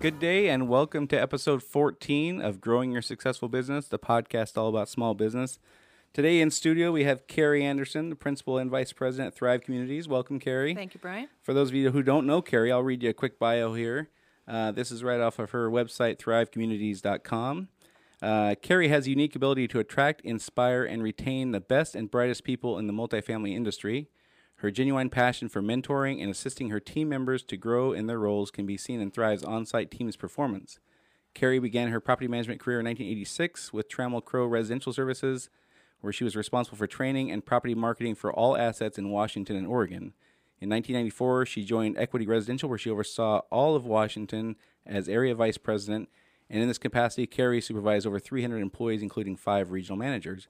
Good day and welcome to episode 14 of Growing Your Successful Business, the podcast all about small business. Today in studio we have Carrie Anderson, the principal and vice president at Thrive Communities. Welcome, Carrie. Thank you, Brian. For those of you who don't know Carrie, I'll read you a quick bio here. Uh, this is right off of her website, thrivecommunities.com. Uh, Carrie has a unique ability to attract, inspire, and retain the best and brightest people in the multifamily industry. Her genuine passion for mentoring and assisting her team members to grow in their roles can be seen in Thrive's on site team's performance. Carrie began her property management career in 1986 with Trammell Crow Residential Services, where she was responsible for training and property marketing for all assets in Washington and Oregon. In 1994, she joined Equity Residential, where she oversaw all of Washington as area vice president. And in this capacity, Carrie supervised over 300 employees, including five regional managers.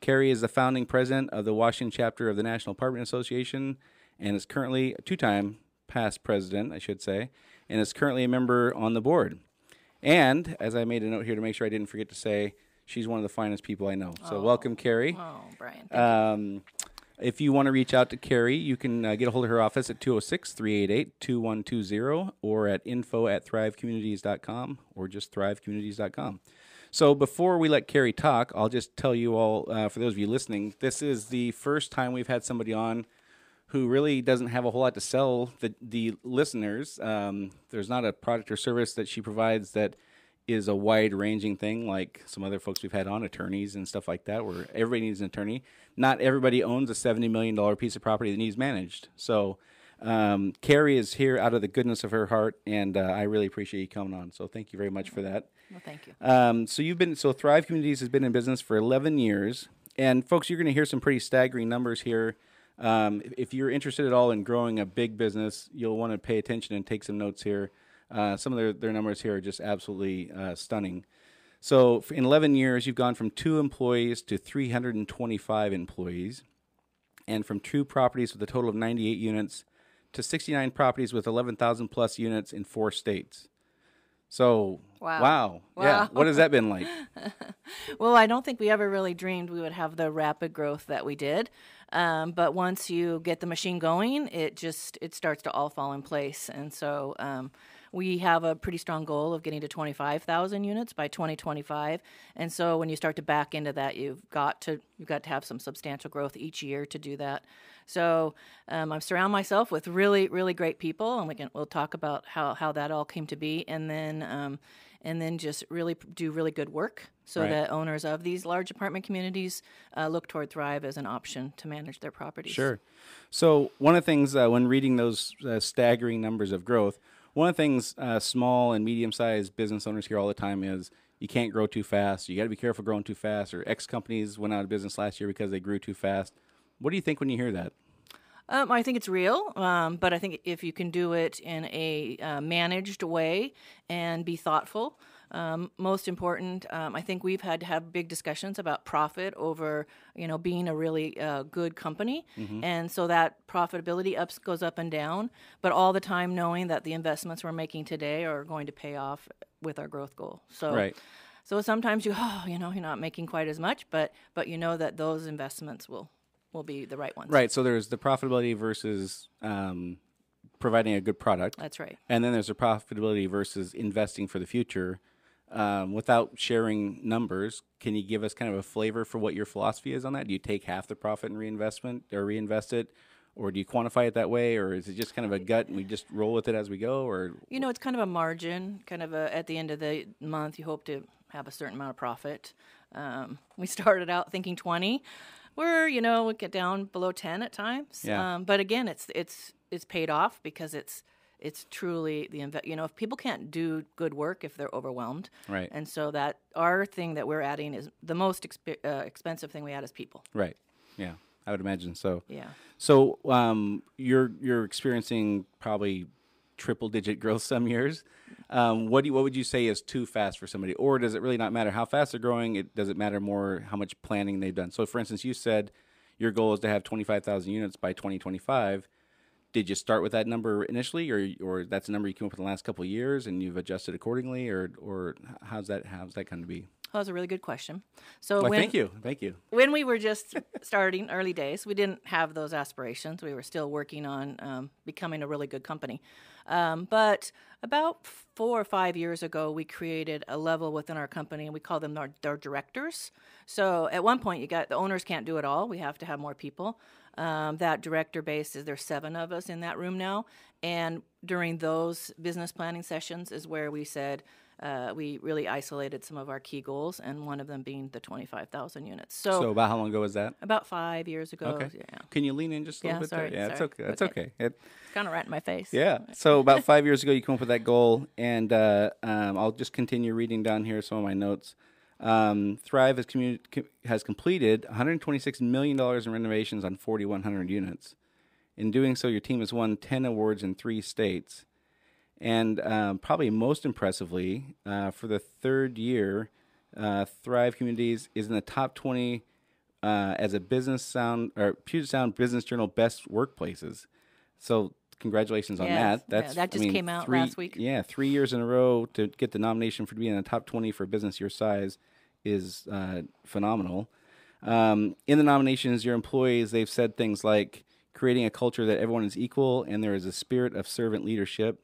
Carrie is the founding president of the Washington chapter of the National Apartment Association and is currently a two time past president, I should say, and is currently a member on the board. And as I made a note here to make sure I didn't forget to say, she's one of the finest people I know. So, Oh. welcome, Carrie. Oh, Brian. thank Um, if you want to reach out to Carrie, you can uh, get a hold of her office at 206 388 2120 or at info at thrivecommunities.com or just thrivecommunities.com. So before we let Carrie talk, I'll just tell you all, uh, for those of you listening, this is the first time we've had somebody on who really doesn't have a whole lot to sell the, the listeners. Um, there's not a product or service that she provides that is a wide ranging thing like some other folks we've had on, attorneys and stuff like that, where everybody needs an attorney. Not everybody owns a $70 million piece of property that needs managed. So, um, Carrie is here out of the goodness of her heart, and uh, I really appreciate you coming on. So, thank you very much for that. Well, thank you. Um, so you've been so Thrive Communities has been in business for 11 years, and folks, you're going to hear some pretty staggering numbers here. Um, if- you're interested at all in growing a big business, you'll want to pay attention and take some notes here. Uh, some of their, their numbers here are just absolutely uh, stunning. So in 11 years, you've gone from two employees to 325 employees, and from two properties with a total of 98 units to 69 properties with 11,000 plus units in four states. So Wow. wow, yeah. What has that been like? Well, I don't think we ever really dreamed we would have the rapid growth that we did. Um, but once you get the machine going, it just it starts to all fall in place. And so um, we have a pretty strong goal of getting to 25,000 units by 2025. And so when you start to back into that, you've got to you've got to have some substantial growth each year to do that. So um, I surround myself with really really great people, and we can we'll talk about how how that all came to be, and then. Um, and then just really do really good work so Right. that owners of these large apartment communities uh, look toward Thrive as an option to manage their properties. Sure. So one of the things uh, when reading those uh, staggering numbers of growth, one of the things uh, small and medium-sized business owners hear all the time is you can't grow too fast. You got to be careful growing too fast. Or X companies went out of business last year because they grew too fast. What do you think when you hear that? Um, I think it's real, um, but I think if you can do it in a uh, managed way and be thoughtful, um, most important, um, I think we've had to have big discussions about profit over, you know, being a really uh, good company, and so that profitability ups goes up and down, but all the time knowing that the investments we're making today are going to pay off with our growth goal. So Right. So sometimes you, oh, you know, you're not making quite as much, but but you know that those investments will will be the right ones. Right. So there's the profitability versus um, providing a good product. That's right. And then there's the profitability versus investing for the future. Um, without sharing numbers, can you give us kind of a flavor for what your philosophy is on that? Do you take half the profit and reinvestment or reinvest it, or do you quantify it that way, or is it just kind of a gut and we just roll with it as we go? Or You know, it's kind of a margin, kind of a, at the end of the month, you hope to have a certain amount of profit. Um, we started out thinking 20. We're, you know, we get down below 10 at times. Yeah. Um, but again, it's, it's, it's paid off because it's, it's truly the inve- you know if people can't do good work if they're overwhelmed Right. and so that our thing that we're adding is the most exp- uh, expensive thing we add is people right, yeah, I would imagine so. yeah So um, you're you're experiencing probably triple digit growth some years. Um, what do you, what would you say is too fast for somebody, or does it really not matter how fast they're growing? It does it matter more how much planning they've done? So, for instance, you said your goal is to have twenty five thousand units by twenty twenty five. Did you start with that number initially, or or that's a number you came up with in the last couple years and you've adjusted accordingly, or or how's that how's that come to be? That was a really good question. So Well, when, thank you, thank you. when we were just starting early days, we didn't have those aspirations. We were still working on um, becoming a really good company. Um, but about four or five years ago, we created a level within our company, and we call them our, our directors. So at one point, you got the owners can't do it all. We have to have more people. Um, that director base is there's seven of us in that room now, and during those business planning sessions is where we said uh, we really isolated some of our key goals, and one of them being the 25,000 units. So, So about how long ago was that? about five years ago, Okay. yeah, Can you lean in just a little Yeah, bit sorry, there? Yeah, it's sorry. okay. That's Okay. okay. It, kind of right in my face. yeah. So about five years ago, you came up with that goal, and uh, um, I'll just continue reading down here some of my notes. Um, Thrive has, commu- co- has completed 126 million dollars in renovations on 4,100 units. In doing so, your team has won 10 awards in three states. And um, probably most impressively, uh, for the third year, uh, Thrive Communities is in the top 20 uh, as a business sound or Puget Sound Business Journal best workplaces. So congratulations on that. yeah, that just came out three, last week. Yeah, three years in a row to get the nomination for being in the top 20 for a business your size is uh, phenomenal. Um, in the nominations, your employees they've said things like creating a culture that everyone is equal and there is a spirit of servant leadership.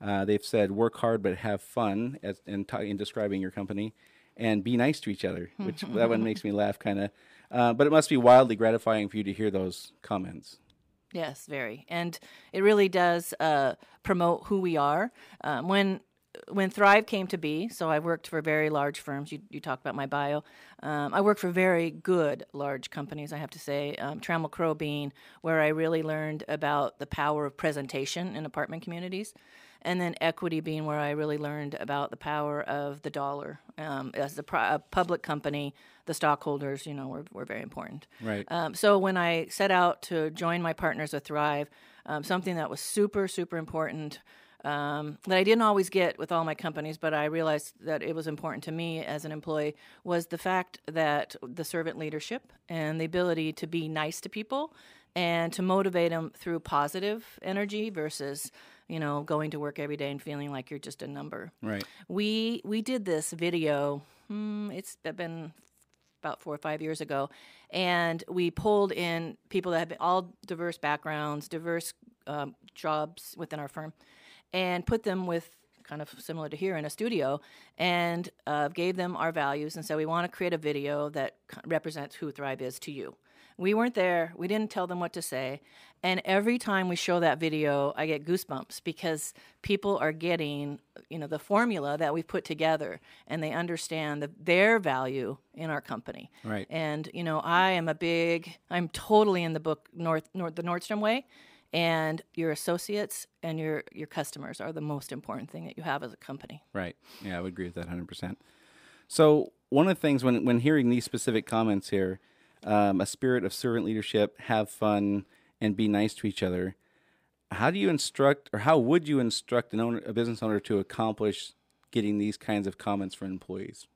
Uh, they've said work hard but have fun as in, t- in describing your company, and be nice to each other. Which that one makes me laugh, kind of. Uh, but it must be wildly gratifying for you to hear those comments. Yes, very, and it really does uh, promote who we are. Um, when when Thrive came to be, so I worked for very large firms. You, you talked about my bio. Um, I worked for very good large companies, I have to say. Um, Trammell Crow being where I really learned about the power of presentation in apartment communities, and then Equity being where I really learned about the power of the dollar. Um, as a, pri- a public company, the stockholders, you know, were, were very important. Right. Um, so when I set out to join my partners with Thrive, um, something that was super, super important um, that I didn't always get with all my companies, but I realized that it was important to me as an employee was the fact that the servant leadership and the ability to be nice to people and to motivate them through positive energy versus you know going to work every day and feeling like you're just a number. Right. We we did this video. Hmm, it's been about four or five years ago, and we pulled in people that had been all diverse backgrounds, diverse um, jobs within our firm, and put them with kind of similar to here in a studio, and uh, gave them our values and said we want to create a video that represents who Thrive is to you. We weren't there. We didn't tell them what to say. And every time we show that video, I get goosebumps because people are getting, you know, the formula that we've put together and they understand the, their value in our company. Right. And, you know, I am a big, I'm totally in the book North, North the Nordstrom way. And your associates and your, your customers are the most important thing that you have as a company. Right. Yeah, I would agree with that 100%. So, one of the things when, when hearing these specific comments here, um, a spirit of servant leadership, have fun, and be nice to each other, how do you instruct, or how would you instruct an owner, a business owner to accomplish getting these kinds of comments from employees?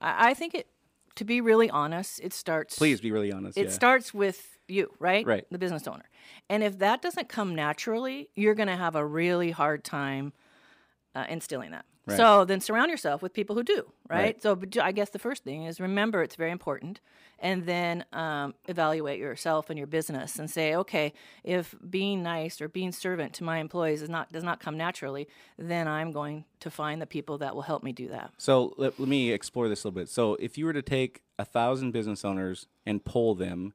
I, think it, to be really honest, it starts. Please be really honest. It yeah. starts with you, right? Right. The business owner. And if that doesn't come naturally, you're going to have a really hard time uh, instilling that. Right. So then surround yourself with people who do, right? Right. So but I guess the first thing is remember it's very important. And then um, evaluate yourself and your business and say, okay, if being nice or being servant to my employees is not does not come naturally, then I'm going to find the people that will help me do that. So let, let me explore this a little bit. So if you were to take a thousand business owners and poll them,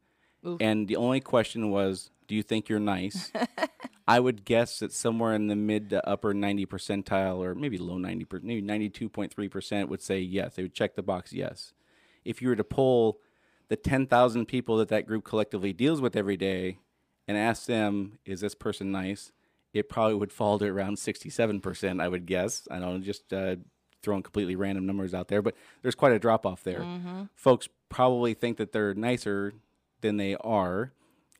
and the only question was, "Do you think you're nice?" I would guess that somewhere in the mid to upper ninety percentile, or maybe low ninety, per- maybe ninety two point three percent would say yes. They would check the box yes. If you were to poll the ten thousand people that that group collectively deals with every day, and ask them, "Is this person nice?" It probably would fall to around sixty-seven percent. I would guess. I don't know, just uh, throwing completely random numbers out there, but there's quite a drop off there. Folks probably think that they're nicer than they are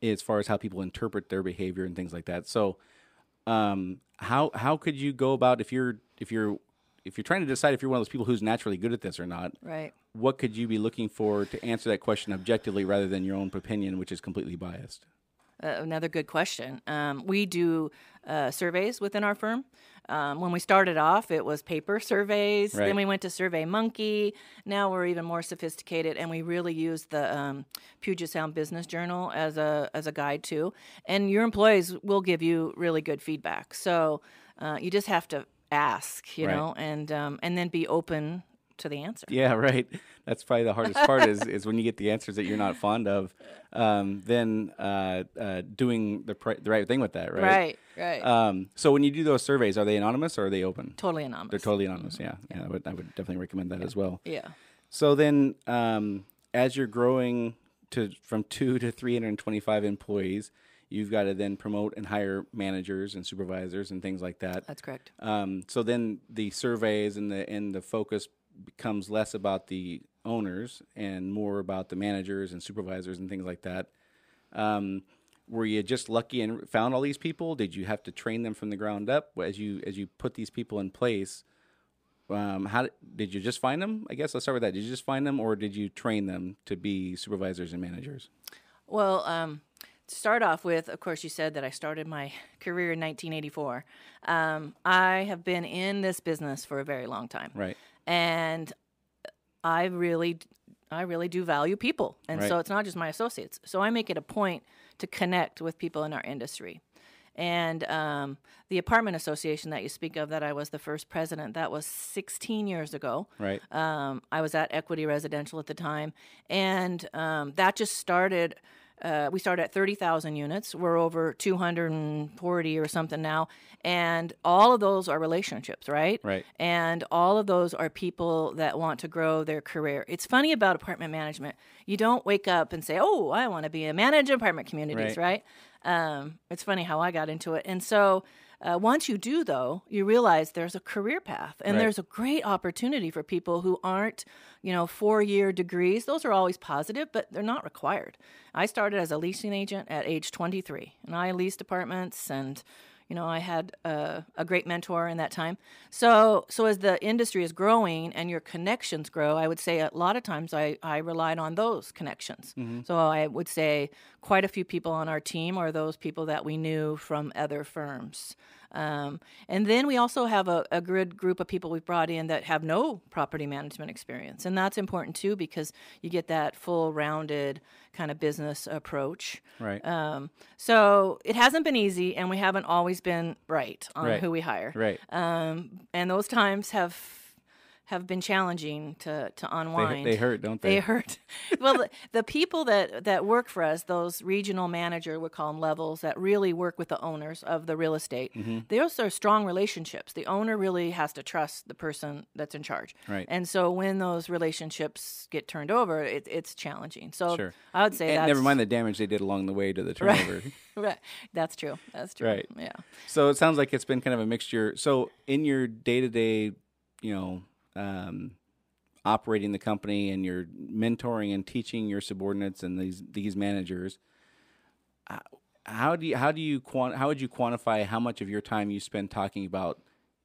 as far as how people interpret their behavior and things like that. So, um, how how could you go about if you're if you're if you're trying to decide if you're one of those people who's naturally good at this or not? Right. What could you be looking for to answer that question objectively rather than your own opinion, which is completely biased? Uh, another good question. Um, we do uh, surveys within our firm. Um, when we started off, it was paper surveys. Right. Then we went to Survey Monkey. Now we're even more sophisticated, and we really use the um, Puget Sound Business Journal as a as a guide too. And your employees will give you really good feedback. So uh, you just have to ask, you Right. know, and um, and then be open to the answer. Yeah, right. That's probably the hardest part is, is when you get the answers that you're not fond of, um, then uh, uh, doing the, pr- the right thing with that, right? Right, right. Um, so when you do those surveys, are they anonymous or are they open? totally anonymous. They're totally anonymous. Yeah, yeah. I would, I would definitely recommend that as well. yeah. So then, um, as you're growing to from two to 325 employees, you've got to then promote and hire managers and supervisors and things like that. That's correct. Um, so then the surveys and the and the focus becomes less about the owners and more about the managers and supervisors and things like that. Um, were you just lucky and found all these people? Did you have to train them from the ground up as you as you put these people in place? Um, how did, you just find them? I guess let's start with that. Did you just find them, or did you train them to be supervisors and managers? Well, um, to start off with, of course, you said that I started my career in 1984. Um, I have been in this business for a very long time, Right. And I really, I really do value people, and so it's not just my associates. So I make it a point to connect with people in our industry. And um, the apartment association that you speak of, that I was the first president, that was 16 years ago. Right. Um, I was at Equity Residential at the time, and um, that just started. Uh, we started at 30,000 units. We're over 240 or something now. And all of those are relationships, right? Right. And all of those are people that want to grow their career. It's funny about apartment management. You don't wake up and say, oh, I want to be a manager of apartment communities, Right. right? Um, it's funny how I got into it. And so uh, once you do, though, you realize there's a career path and Right. there's a great opportunity for people who aren't, you know, four year degrees. Those are always positive, but they're not required. I started as a leasing agent at age 23 and I leased apartments and you know, I had a, a great mentor in that time. So, so as the industry is growing and your connections grow, I would say a lot of times I, I relied on those connections. So I would say quite a few people on our team are those people that we knew from other firms. Um, and then we also have a, a good group of people we've brought in that have no property management experience. And that's important too because you get that full rounded kind of business approach. Right. Um, so it hasn't been easy, and we haven't always been right on Right. who we hire. right. Um, and those times have have been challenging to to unwind. they hurt, don't they? They hurt. well, the, the people that that work for us, those regional manager, we call them levels, that really work with the owners of the real estate. Mm-hmm. Those are strong relationships. The owner really has to trust the person that's in charge. Right. And so when those relationships get turned over, it, it's challenging. So Sure. I would say never mind the damage they did along the way to the turnover. right. That's true. That's true. Right. Yeah. So it sounds like it's been kind of a mixture. So in your day to day, you know, um, operating the company and you're mentoring and teaching your subordinates and these these managers, uh, how do you how do you quant- how would you quantify how much of your time you spend talking about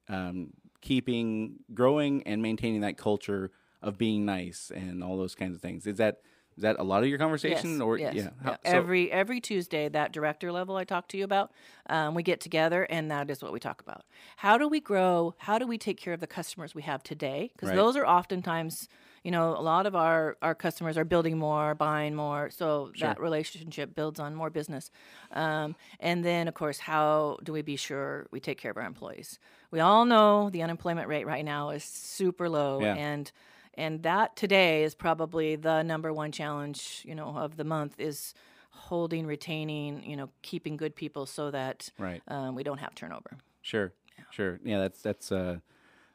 um, keeping growing and maintaining that culture of being nice and all those kinds of things? Is that is that a lot of your conversation Yes, or yes, yeah? yeah. How- so- every every Tuesday, that director level I talked to you about, um, we get together and that is what we talk about. How do we grow? How do we take care of the customers we have today? Because Right. those are oftentimes, you know, a lot of our our customers are building more, buying more, so that relationship builds on more business. Um, and then, of course, how do we be sure we take care of our employees? We all know the unemployment rate right now is super low, Yeah. and and that today is probably the number one challenge you know of the month is holding retaining you know keeping good people so that Right. um, we don't have turnover Sure, sure. Yeah, that's that's uh,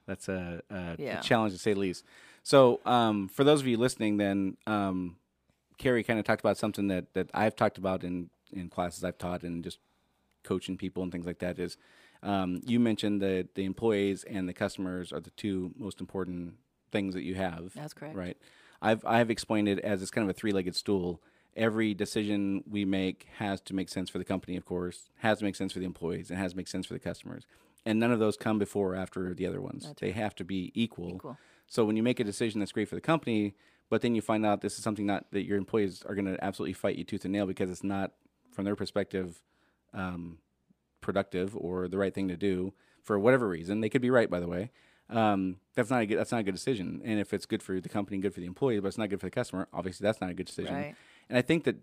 that's a, a, Yeah. a challenge to say the least. So, um, for those of you listening, then um, Carrie kind of talked about something that, that I've talked about in, in classes I've taught and just coaching people and things like that. Is um, you mentioned that the employees and the customers are the two most important things that you have. That's correct. Right. I've I've explained it as it's kind of a three legged stool. Every decision we make has to make sense for the company, of course, has to make sense for the employees, and has to make sense for the customers. And none of those come before or after the other ones. they have to be equal. Equal. So when you make a decision that's great for the company, but then you find out this is something not that your employees are going to absolutely fight you tooth and nail because it's not from their perspective um, productive or the right thing to do for whatever reason. They could be right, by the way. Um, that's not a good, that's not a good decision. And if it's good for the company, good for the employee, but it's not good for the customer, obviously that's not a good decision. Right. And I think that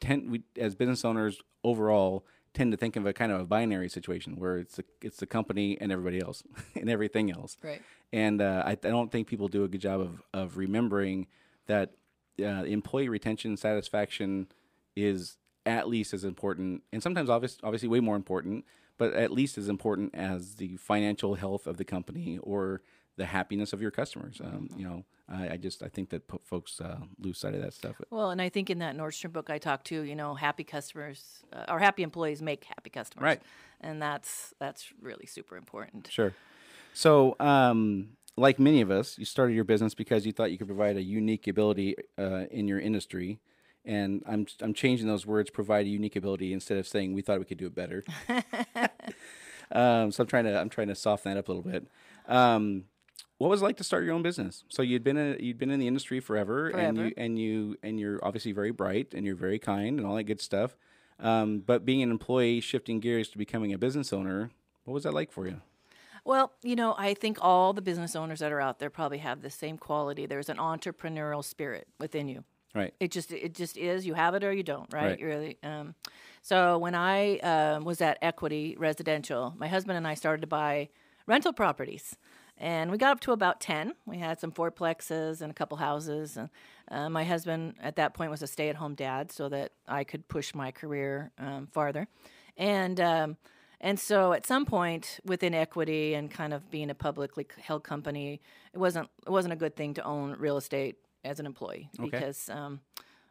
tend, we, as business owners overall tend to think of a kind of a binary situation where it's the, it's the company and everybody else and everything else. Right. And uh, I, I don't think people do a good job of, of remembering that uh, employee retention satisfaction is at least as important, and sometimes obvious, obviously way more important, but at least as important as the financial health of the company or the happiness of your customers. Um, you know, I, I just I think that po- folks uh, lose sight of that stuff. Well, and I think in that Nordstrom book I talked to, you know, happy customers uh, or happy employees make happy customers, Right. And that's that's really super important. Sure. So, um, like many of us, you started your business because you thought you could provide a unique ability uh, in your industry. And I'm I'm changing those words, provide a unique ability, instead of saying we thought we could do it better. um, so I'm trying to I'm trying to soften that up a little bit. Um, what was it like to start your own business? So you'd been in, you'd been in the industry forever, and you and you and you're obviously very bright and you're very kind and all that good stuff. Um, but being an employee, shifting gears to becoming a business owner, what was that like for you? Well, you know, I think all the business owners that are out there probably have the same quality. There's an entrepreneurial spirit within you. Right. It just it just is. You have it or you don't, right? Right. Really. Um, so when I um, was at Equity Residential, my husband and I started to buy rental properties, and we got up to about ten. We had some fourplexes and a couple houses, and uh, my husband at that point was a stay-at-home dad, so that I could push my career um, farther, and. Um, and so at some point within equity and kind of being a publicly held company, it wasn't it wasn't a good thing to own real estate as an employee because um,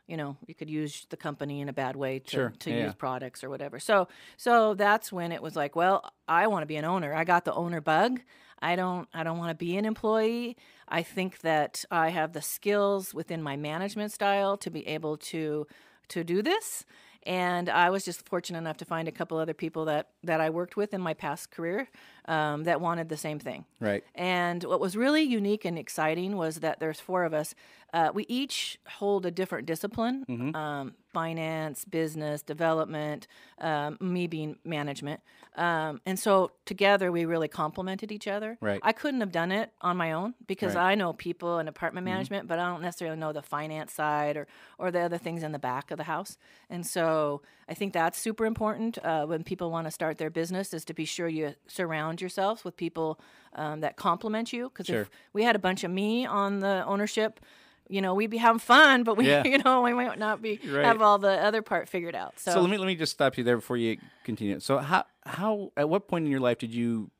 you know you could use the company in a bad way to, Sure. to Yeah, use products or whatever. So so that's when it was like, well, I want to be an owner. I got the owner bug. I don't I don't want to be an employee. I think that I have the skills within my management style to be able to to do this. And I was just fortunate enough to find a couple other people that, that I worked with in my past career um, that wanted the same thing. Right. And what was really unique and exciting was that there's four of us. Uh, we each hold a different discipline um, finance, business, development, um, me being management. Um, and so together we really complemented each other. Right. I couldn't have done it on my own because Right. Mm-hmm. I know people and apartment management, but I don't necessarily know the finance side or, or the other things in the back of the house. And so I think that's super important uh, when people want to start their business is to be sure you surround yourselves with people um, that complement you. Because Sure. if we had a bunch of me on the ownership, you know, we'd be having fun, but we, Yeah. you know, we might not be Right. have all the other part figured out. So, So let me let me just stop you there before you continue. So how how at what point in your life did you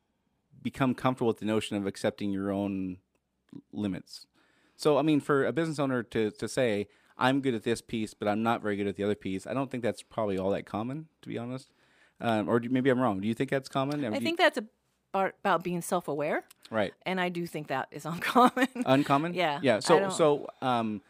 become comfortable with the notion of accepting your own limits? So I mean, for a business owner to to say I'm good at this piece, but I'm not very good at the other piece, I don't think that's probably all that common, to be honest. Um, or do, maybe I'm wrong. Do you think that's common? I do you- think that's a part about being self aware, right. and I do think that is uncommon. Uncommon. Yeah, Yeah. So so um,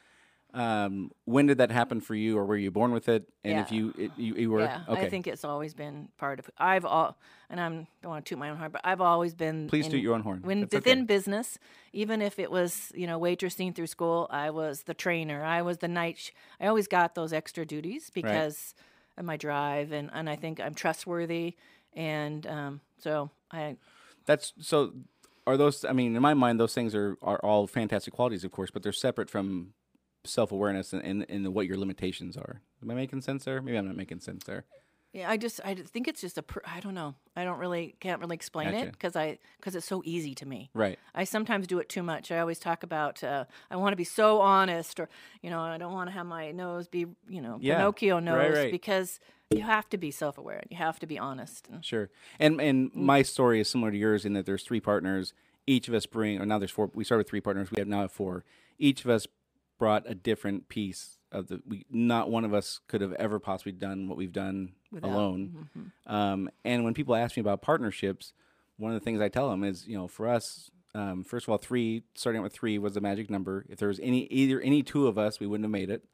um, when did that happen for you, or were you born with it? And if you it, you, you were Yeah, okay, I think it's always been part of. I've all, and I'm don't want to toot my own horn, but I've always been. Please in, toot your own horn. When That's within okay. business, even if it was you know waitressing through school, I was the trainer. I was the night. Sh- I always got those extra duties because of my drive, and and I think I'm trustworthy, and um, so I That's so. Are those? I mean, in my mind, those things are are all fantastic qualities, of course, but they're separate from self awareness and, and and what your limitations are. Am I making sense there? Maybe I'm not making sense there. Yeah, I just I think it's just a pr- I don't know. I don't really can't really explain it because I because it's so easy to me. Right. I sometimes do it too much. I always talk about uh, I want to be so honest, or you know, I don't want to have my nose be you know Yeah, Pinocchio nose right. because you have to be self aware. And you have to be honest. Sure. And and Mm. my story is similar to yours in that there's three partners. Each of us bring, or now there's four. We started with three partners. We have now have four. Each of us brought a different piece of the. We not one of us could have ever possibly done what we've done Without- alone. Mm-hmm. Um, and when people ask me about partnerships, one of the things I tell them is, you know, for us, um, first of all, three starting out with three was the magic number. If there was any either any two of us, we wouldn't have made it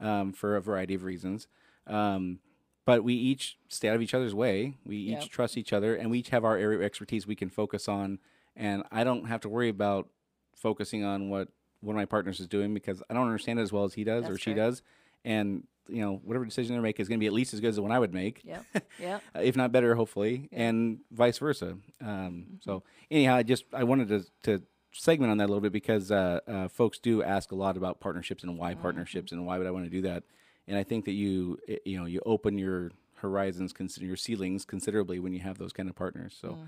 um, for a variety of reasons. Um, but we each stay out of each other's way. We each Yep. trust each other, and we each have our area of expertise we can focus on. And I don't have to worry about focusing on what one of my partners is doing because I don't understand it as well as he does or she does. And you know whatever decision they're making is going to be at least as good as the one I would make. Yeah, Yep. uh, if not better, hopefully, and vice versa. Um, So anyhow, I just I wanted to to segment on that a little bit because uh, uh, folks do ask a lot about partnerships and why partnerships and why would I want to do that. And I think that you you know you open your horizons, consider your ceilings considerably when you have those kind of partners. So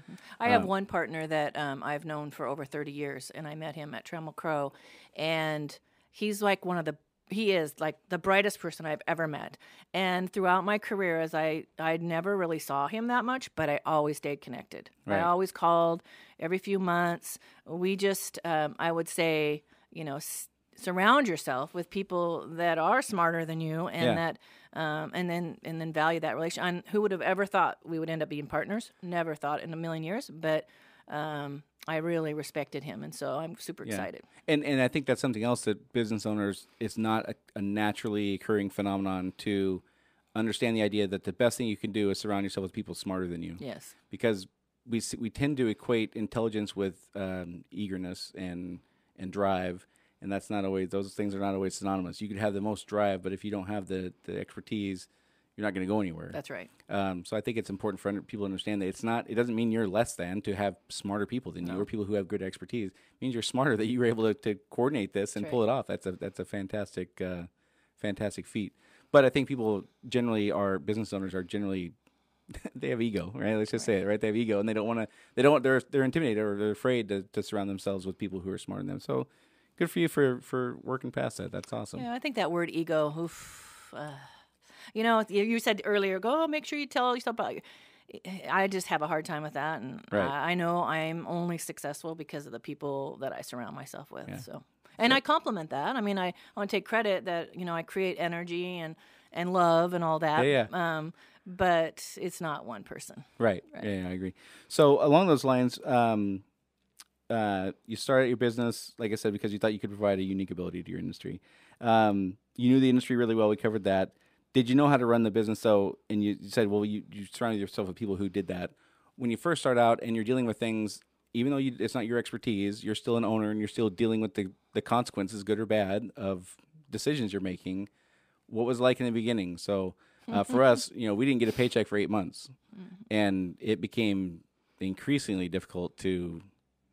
I have one partner that um, I've known for over 30 years, and I met him at Trammell Crow, and he's like one of the he is like the brightest person I've ever met. And throughout my career, as I I never really saw him that much, but I always stayed connected. Right. I always called every few months. We just um, I would say you know. S- Surround yourself with people that are smarter than you, and Yeah. that, um, and then and then value that relation. And who would have ever thought we would end up being partners? Never thought in a million years. But um, I really respected him, and so I'm super Yeah. excited. And and I think that's something else that business owners it's not a, a naturally occurring phenomenon to understand the idea that the best thing you can do is surround yourself with people smarter than you. Yes. Because we we tend to equate intelligence with um, eagerness and and drive, and that's not always those things are not always synonymous. You could have the most drive, but if you don't have the the expertise, you're not going to go anywhere. That's right. Um, so I think it's important for people to understand that it's not. It doesn't mean you're less than to have smarter people than you or people who have good expertise. It means you're smarter that you were able to, to coordinate this and That's pull it off. That's a that's a fantastic uh, fantastic feat. But I think people generally are business owners are generally they have ego, right? Let's just say it, right? They have ego, and they don't want to. They don't. They're they're intimidated or they're afraid to, to surround themselves with people who are smarter than them. So good for you for for working past that. That's awesome. Yeah, I think that word ego. Oof, uh, you know, you, you said earlier, go make sure you tell yourself about. Your, I just have a hard time with that, and Right. I, I know I'm only successful because of the people that I surround myself with. So, and I compliment that. I mean, I, I want to take credit that you know I create energy and and love and all that. Yeah, Um, but it's not one person. Right. Yeah, yeah, I agree. So along those lines, um, uh, you started your business, like I said, because you thought you could provide a unique ability to your industry. Um, you knew the industry really well. We covered that. Did you know how to run the business? So, and you, you said, well, you, you surrounded yourself with people who did that. When you first start out and you're dealing with things, even though you, it's not your expertise, you're still an owner and you're still dealing with the, the consequences, good or bad, of decisions you're making. What was it like in the beginning? So, uh, for us, you know, we didn't get a paycheck for eight months, and it became increasingly difficult to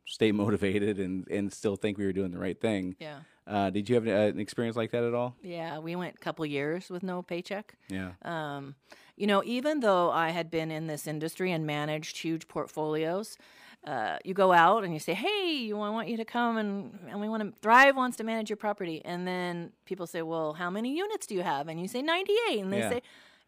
stay motivated and, and still think we were doing the right thing. Yeah. Uh, did you have an, uh, experience like that at all? Yeah, we went a couple years with no paycheck. Yeah. Um, you know, even though I had been in this industry and managed huge portfolios, uh, you go out and you say, "Hey, you, I want you to come and, and we want to Thrive wants to manage your property." And then people say, "Well, how many units do you have?" And you say 98, and they Yeah. say,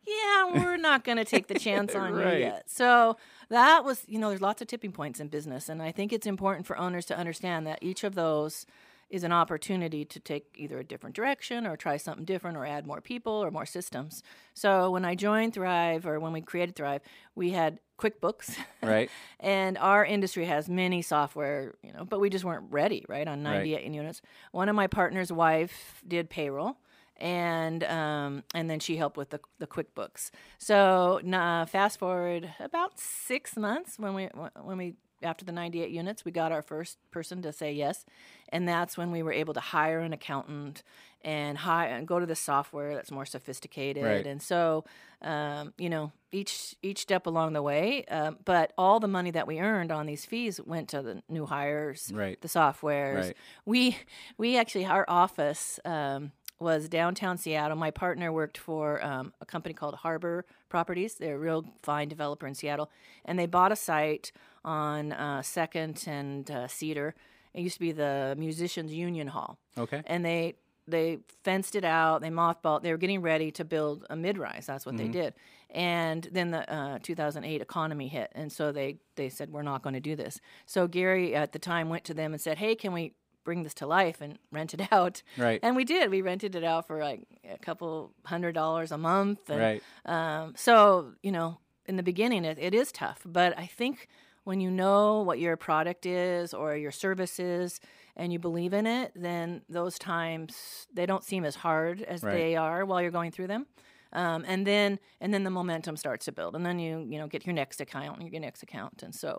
"Yeah, we're not going to take the chance on Right. you yet." So that was, you know, there's lots of tipping points in business, and I think it's important for owners to understand that each of those is an opportunity to take either a different direction or try something different or add more people or more systems. So when I joined Thrive or when we created Thrive, we had QuickBooks. Right. and our industry has many software, you know, but we just weren't ready, right, on Right. 98 units. One of my partner's wife did payroll and um, and then she helped with the, the QuickBooks. So uh, fast forward about six months when we when we after the 98 units, we got our first person to say yes, and that's when we were able to hire an accountant and hire and go to the software that's more sophisticated. Right. And so, um, you know, each each step along the way, um, but all the money that we earned on these fees went to the new hires, Right. the softwares. Right. We we actually our office. Um, was downtown Seattle. My partner worked for um, a company called Harbor Properties. They're a real fine developer in Seattle, and they bought a site on uh, Second and uh, Cedar. It used to be the Musicians Union Hall, Okay. and they they fenced it out. They mothballed. They were getting ready to build a mid-rise. That's what they did. And then the uh, 2008 economy hit, and so they they said we're not going to do this. So Gary at the time went to them and said, "Hey, can we bring this to life and rent it out?" Right. And we did. We rented it out for like a couple hundred dollars a month. And, Right. Um, so you know, in the beginning, it, it is tough, but I think when you know what your product is or your service is and you believe in it, then those times they don't seem as hard as Right. they are while you're going through them. Um, and then and then the momentum starts to build, and then you you know get your next account and your next account, and so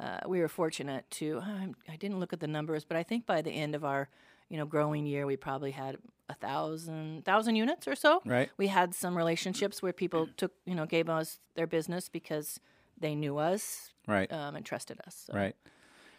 uh, we were fortunate to. I, I didn't look at the numbers, but I think by the end of our you know growing year, we probably had a thousand thousand units or so. Right. We had some relationships where people took you know gave us their business because they knew us Right. um, and trusted us. So. Right.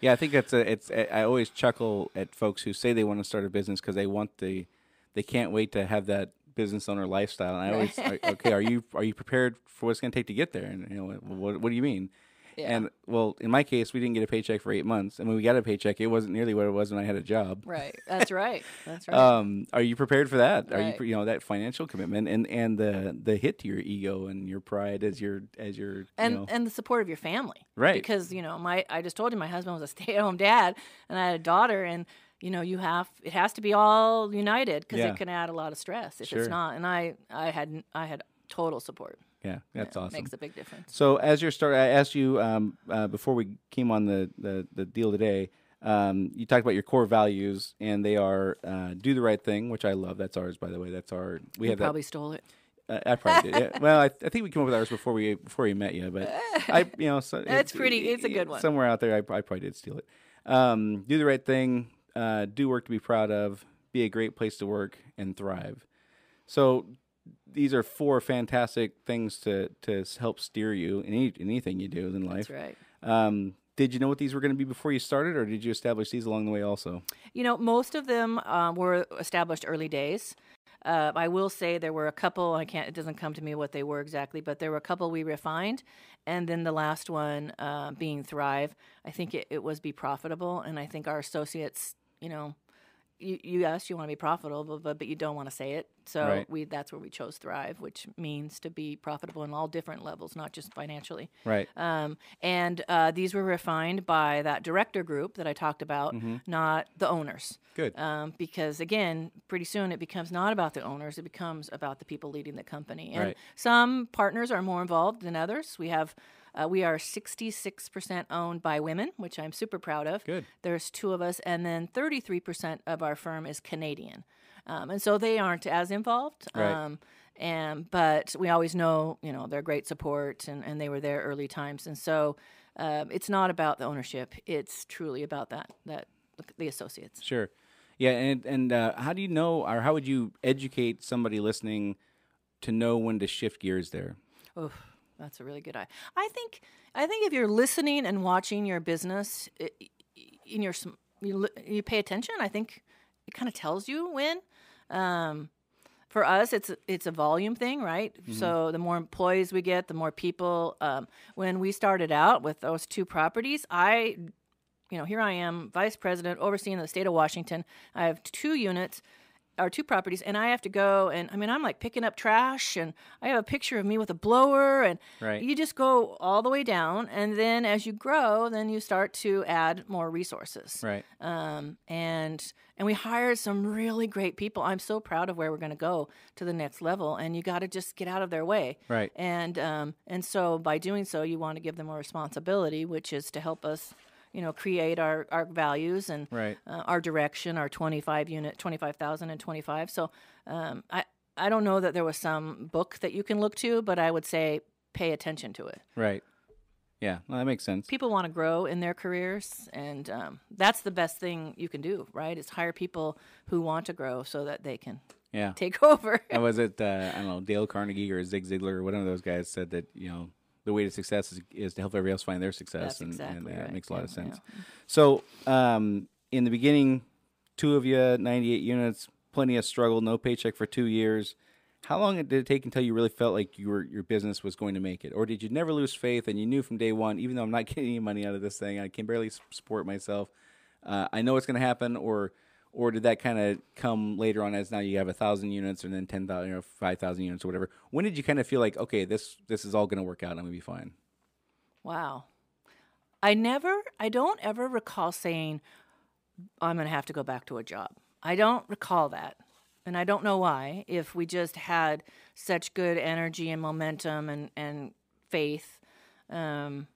Yeah, I think that's a. It's. I always chuckle at folks who say they want to start a business because they want the, they can't wait to have that business owner lifestyle. And I always, okay, are you are you prepared for what's going to take to get there? And you know, what what do you mean? Yeah. And well, in my case, we didn't get a paycheck for eight months, and when we got a paycheck, it wasn't nearly what it was when I had a job. Right. That's right. That's right. Um, are you prepared for that? Are you Right. pre- you know that financial commitment and and the the hit to your ego and your pride as your as your and you know, and the support of your family. Right. Because you know, my I just told you my husband was a stay-at-home dad, and I had a daughter, and you know, you have it has to be all united because Yeah. it can add a lot of stress if Sure. it's not. And I I had I had total support. Yeah, that's It awesome. Makes a big difference. So as you're start, I asked you um, uh, before we came on the the, the deal today. Um, you talked about your core values, and they are uh, do the right thing, which I love. That's ours, by the way. That's our we You have probably stole it. Uh, I probably did. Yeah. Well, I, I think we came up with ours before we before we met you, but I you know so It's pretty- it's a good one. Somewhere out there, I, I probably did steal it. Um, do the right thing. Uh, do work to be proud of. Be a great place to work and thrive. So these are four fantastic things to to help steer you in, any, in anything you do in life. That's right. Um, did you know what these were going to be before you started, or did you establish these along the way also? You know, most of them uh, were established early days. Uh, I will say there were a couple. I can't. It doesn't come to me what they were exactly, but there were a couple we refined, and then the last one uh, being thrive. I think it, it was be profitable, and I think our associates, you know, you, you yes, you want to be profitable, but but you don't want to say it. So Right. we that's where we chose thrive, which means to be profitable in all different levels, not just financially. Right. Um, and uh, these were refined by that director group that I talked about, not the owners. Good. Um, because again, pretty soon it becomes not about the owners; it becomes about the people leading the company. And Right. some partners are more involved than others. We have. Uh, we are 66% owned by women, which I'm super proud of. Good. There's two of us, and then 33% of our firm is Canadian, um, and so they aren't as involved. Right. Um, and but we always know, you know, they're great support, and, and they were there early times, and so um, it's not about the ownership; it's truly about that that the associates. Sure. Yeah, and and uh, how do you know, or how would you educate somebody listening to know when to shift gears there? Oh, that's a really good eye. I think I think if you're listening and watching your business in your you, you pay attention. I think it kind of tells you when. Um, for us, it's it's a volume thing, right? So the more employees we get, the more people. Um, when we started out with those two properties, I, you know, here I am, vice president, overseeing the state of Washington. I have two units or two properties, and I have to go and I mean, I'm like picking up trash, and I have a picture of me with a blower, and Right. you just go all the way down, and then as you grow, then you start to add more resources Right. um, and and we hired some really great people. I'm so proud of where we're going to go to the next level, and you got to just get out of their way. Right. And um, and so by doing so, you want to give them more responsibility, which is to help us, you know, create our our values and Right. uh, our direction, our 25 unit, 25,000 and 25. So um, I I don't know that there was some book that you can look to, but I would say pay attention to it Right. Yeah, well, that makes sense. people want to grow in their careers and um, that's the best thing you can do right is hire people who want to grow so that they can Yeah. take over And was it uh, I don't know Dale Carnegie or Zig Ziglar or one of those guys said that you know the way to success is, is to help everybody else find their success, That's and, exactly and that right. makes a lot of Yeah, sense. So um, in the beginning, two of you, ninety eight units, plenty of struggle, no paycheck for two years. How long did it take until you really felt like your your business was going to make it, or did you never lose faith and you knew from day one, even though I'm not getting any money out of this thing, I can barely support myself. Uh, I know it's going to happen, or or did that kind of come later on as now you have a thousand units and then ten thousand, you know, five thousand units or whatever? When did you kind of feel like, okay, this this is all going to work out, I'm going to be fine? wow i never i don't ever recall saying i'm going to have to go back to a job i don't recall that and i don't know why if we just had such good energy and momentum and and faith um,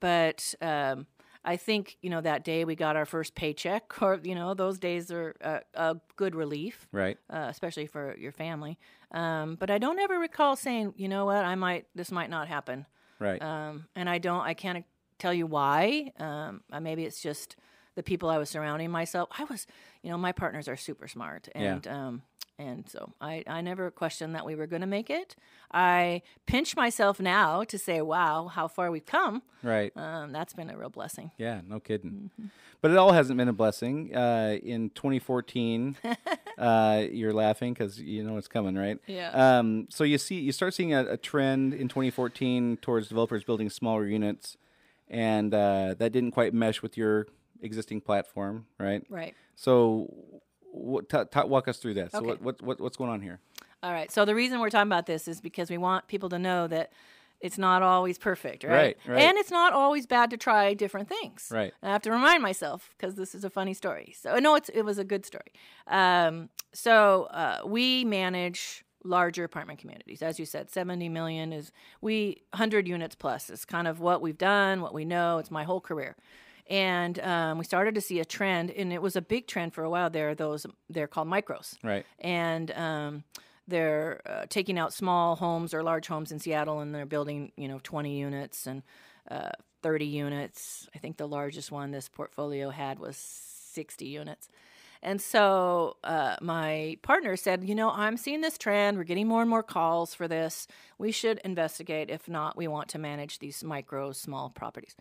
but um, I think you know that day we got our first paycheck, or you know those days are a, a good relief, Right. uh, especially for your family. Um, but I don't ever recall saying, you know what, I might this might not happen, Right. um, and I don't, I can't tell you why. Um, maybe it's just the people I was surrounding myself. I was, you know, my partners are super smart, Yeah. and um, and so I I never questioned that we were going to make it. I pinch myself now to say, wow, how far we've come. Right. Um, that's been a real blessing. Yeah, no kidding. Mm-hmm. But it all hasn't been a blessing. Uh, in 2014, uh, you're laughing because you know it's coming, right? Yeah. Um, so you see, you start seeing a, a trend in 2014 towards developers building smaller units, and uh, that didn't quite mesh with your existing platform, right? Right. So, what, t- t- walk us through that. So, Okay. what, what, what, what's going on here? All right. So the reason we're talking about this is because we want people to know that it's not always perfect, right? Right, right. And it's not always bad to try different things. Right. I have to remind myself because this is a funny story. So no, it's it was a good story. Um, so uh, we manage larger apartment communities, as you said, seventy million is we hundred units plus is kind of what we've done, what we know. It's my whole career. And um, we started to see a trend, and it was a big trend for a while. There, those they're called micros Right. and um, they're uh, taking out small homes or large homes in Seattle, and they're building, you know, 20 units and uh, 30 units. I think the largest one this portfolio had was 60 units. And so uh, my partner said, you know, I'm seeing this trend. We're getting more and more calls for this. We should investigate. If not, we want to manage these micro, small properties.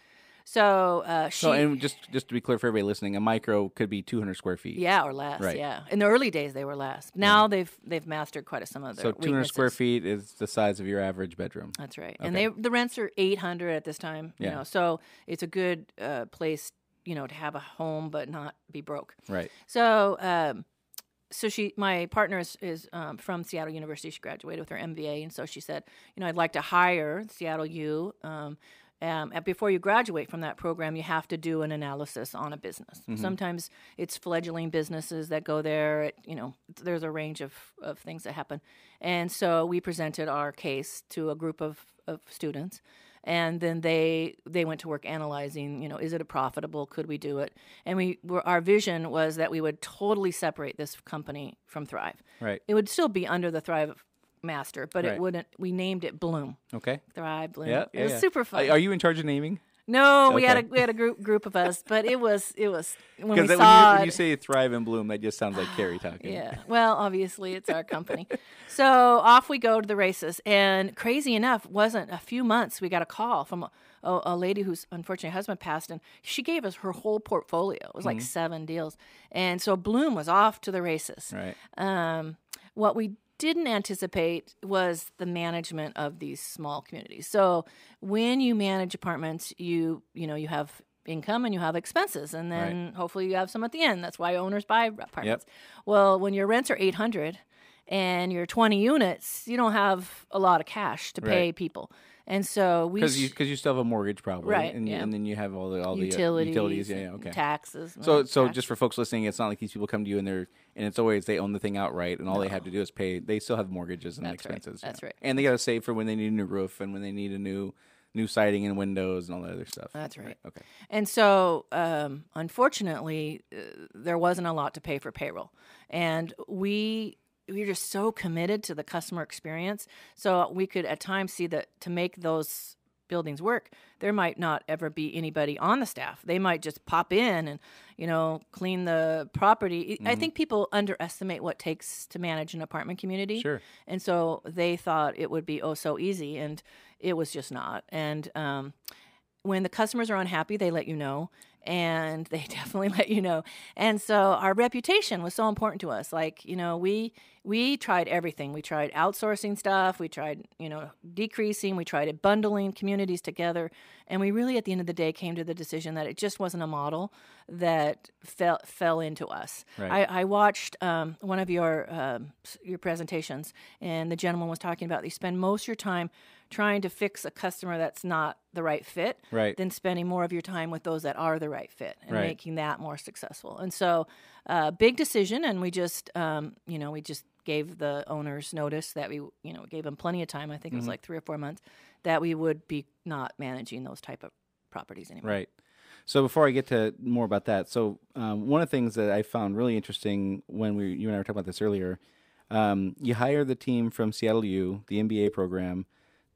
So uh, she, So, and just just to be clear for everybody listening, a micro could be 200 square feet. yeah, or less. Right. Yeah, in the early days they were less. Now they've they've mastered quite a some of their So 200 square feet is the size of your average bedroom. That's right. And they the rents are eight hundred at this time. You Yeah. know, so it's a good uh, place, you know, to have a home but not be broke. Right. So, um, so she, my partner is, is um, from Seattle University. She graduated with her MBA, and so she said, you know, I'd like to hire Seattle U. Um, um, and before you graduate from that program, you have to do an analysis on a business. Sometimes it's fledgling businesses that go there. It, you know, there's a range of, of things that happen. And so we presented our case to a group of, of students and then they they went to work analyzing you know is it a profitable could we do it and we were, our vision was that we would totally separate this company from thrive Right. it would still be under the thrive master but Right. it wouldn't we named it bloom Okay. thrive bloom Yeah. it was yeah. super fun Are are you in charge of naming? no we had a Okay. we had a group group of us but it was it was when we Because when, saw you, when it, you say thrive and bloom, that just sounds like Carrie talking. yeah. Well, obviously it's our company. so off we go to the races. And crazy enough, wasn't a few months we got a call from a, a, a lady whose unfortunate husband passed, and she gave us her whole portfolio. It was like seven deals. And so Bloom was off to the races. Right. Um, what we didn't anticipate was the management of these small communities. So when you manage apartments, you you know you have income and you have expenses, and then hopefully you have some at the end. That's why owners buy apartments. Well, when your rents are eight hundred and you're 20 units, you don't have a lot of cash to pay Right. people. And so we Because you because you still have a mortgage probably, Right, And, yeah. and then you have all the all the uh, utilities, utilities. Yeah. Yeah. Okay. taxes. So, so just for folks listening, it's not like these people come to you and they're and it's always they own the thing outright, and all they have to do is pay. They still have mortgages and That's right. expenses. That's right. And they got to save for when they need a new roof and when they need a new new siding and windows and all that other stuff. That's right. Okay. And so, um, unfortunately, uh, there wasn't a lot to pay for payroll, and we we were just so committed to the customer experience. So we could at times see that to make those buildings work, there might not ever be anybody on the staff. They might just pop in and you know clean the property. I think people underestimate what takes to manage an apartment community. Sure. And so they thought it would be oh so easy, and it was just not. And um, when the customers are unhappy, they let you know, and they definitely let you know. And so our reputation was so important to us. Like you know, we we tried everything. We tried outsourcing stuff. We tried you know decreasing. We tried bundling communities together, and we really at the end of the day came to the decision that it just wasn't a model that fell fell into us. Right. I, I watched um, one of your um, your presentations, and the gentleman was talking about you spend most of your time trying to fix a customer that's not the right fit, Right. than spending more of your time with those that are the right fit and Right. making that more successful. And so, uh, big decision, and we just um, you know we just gave the owners notice that we you know gave them plenty of time. I think it was Mm-hmm. like three or four months that we would be not managing those type of properties anymore. Right. So before I get to more about that, so um, one of the things that I found really interesting when we you and I were talking about this earlier, um, you hire the team from Seattle U, the MBA program,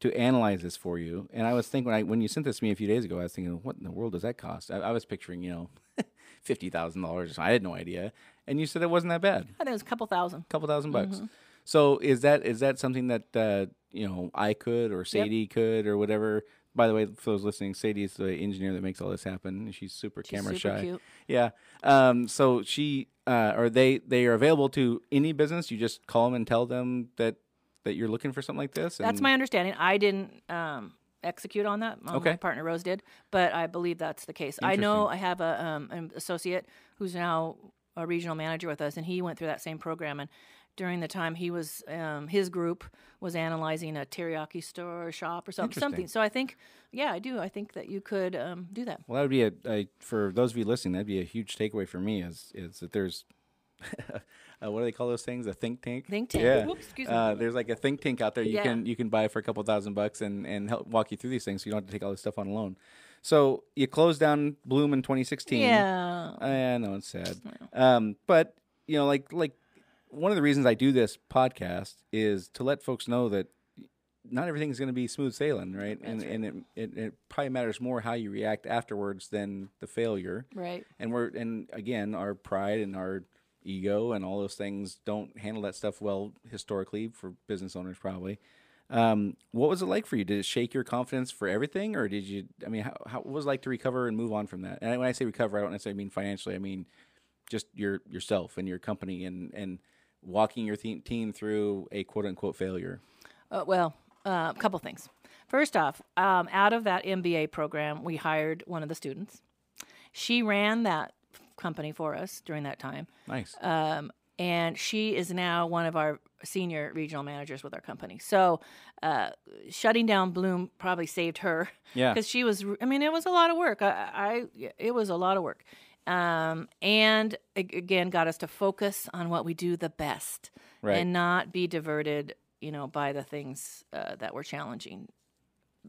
to analyze this for you. And I was thinking when I when you sent this to me a few days ago, I was thinking, what in the world does that cost? I, I was picturing, you know, fifty thousand dollars. I had no idea. And you said it wasn't that bad, I think it was a couple thousand. couple thousand bucks. Mm-hmm. So is that is that something that uh, you know I could or Sadie could or whatever? By the way, for those listening, Sadie is the engineer that makes all this happen. She's super She's camera super shy. cute. Yeah. Um, so she uh, or they they are available to any business. You just call them and tell them that that you're looking for something like this. That's my understanding. I didn't um, execute on that. Um, Okay. My partner Rose did, but I believe that's the case. I know I have a um, an associate who's now a regional manager with us, and he went through that same program. And during the time he was, um, his group was analyzing a teriyaki store or shop or something. Something. So I think, yeah, I do. I think that you could um, do that. Well, that would be a, a for those of you listening. That'd be a huge takeaway for me. Is is that there's uh, what do they call those things? A think tank. Think tank. Yeah. Whoops, excuse me. uh, there's like a think tank out there. You Yeah. can you can buy for a couple thousand bucks and and help walk you through these things. So you don't have to take all this stuff on loan. So you closed down Bloom in 2016. Yeah. I know it's sad. Um, but you know, like like one of the reasons I do this podcast is to let folks know that not everything is going to be smooth sailing, right? and and it, it it probably matters more how you react afterwards than the failure. Right. And we're and again, our pride and our ego and all those things don't handle that stuff well historically for business owners probably. Um, what was it like for you? Did it shake your confidence for everything, or did you? I mean, how, how was it like to recover and move on from that? And when I say recover, I don't necessarily mean financially. I mean just your yourself and your company and and walking your th- team through a quote unquote failure. Uh, well, uh, a couple things. First off, um, out of that MBA program, we hired one of the students. She ran that company for us during that time, Nice. um, and she is now one of our senior regional managers with our company. So, uh, shutting down Bloom probably saved her. Yeah. because she was. I mean, it was a lot of work. I, I it was a lot of work, um, and again, got us to focus on what we do the best, Right. and not be diverted, you know, by the things uh, that were challenging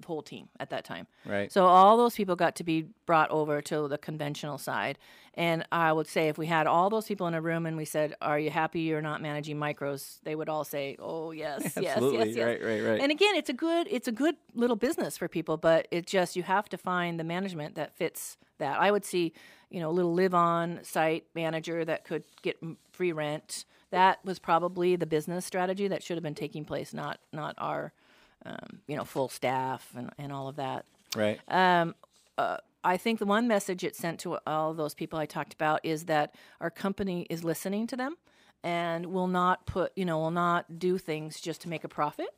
whole team at that time. Right. So all those people got to be brought over to the conventional side. And I would say if we had all those people in a room and we said, "Are you happy you're not managing micros?" they would all say, "Oh, yes, yes, yes, yes." Right. Right. Right. And again, it's a good it's a good little business for people, but it just you have to find the management that fits that. I would see, you know, a little live on site manager that could get free rent. That was probably the business strategy that should have been taking place, not not our um, you know, full staff and, and all of that. right. Um, uh, I think the one message it sent to all those people I talked about is that our company is listening to them and will not put, you know, will not do things just to make a profit.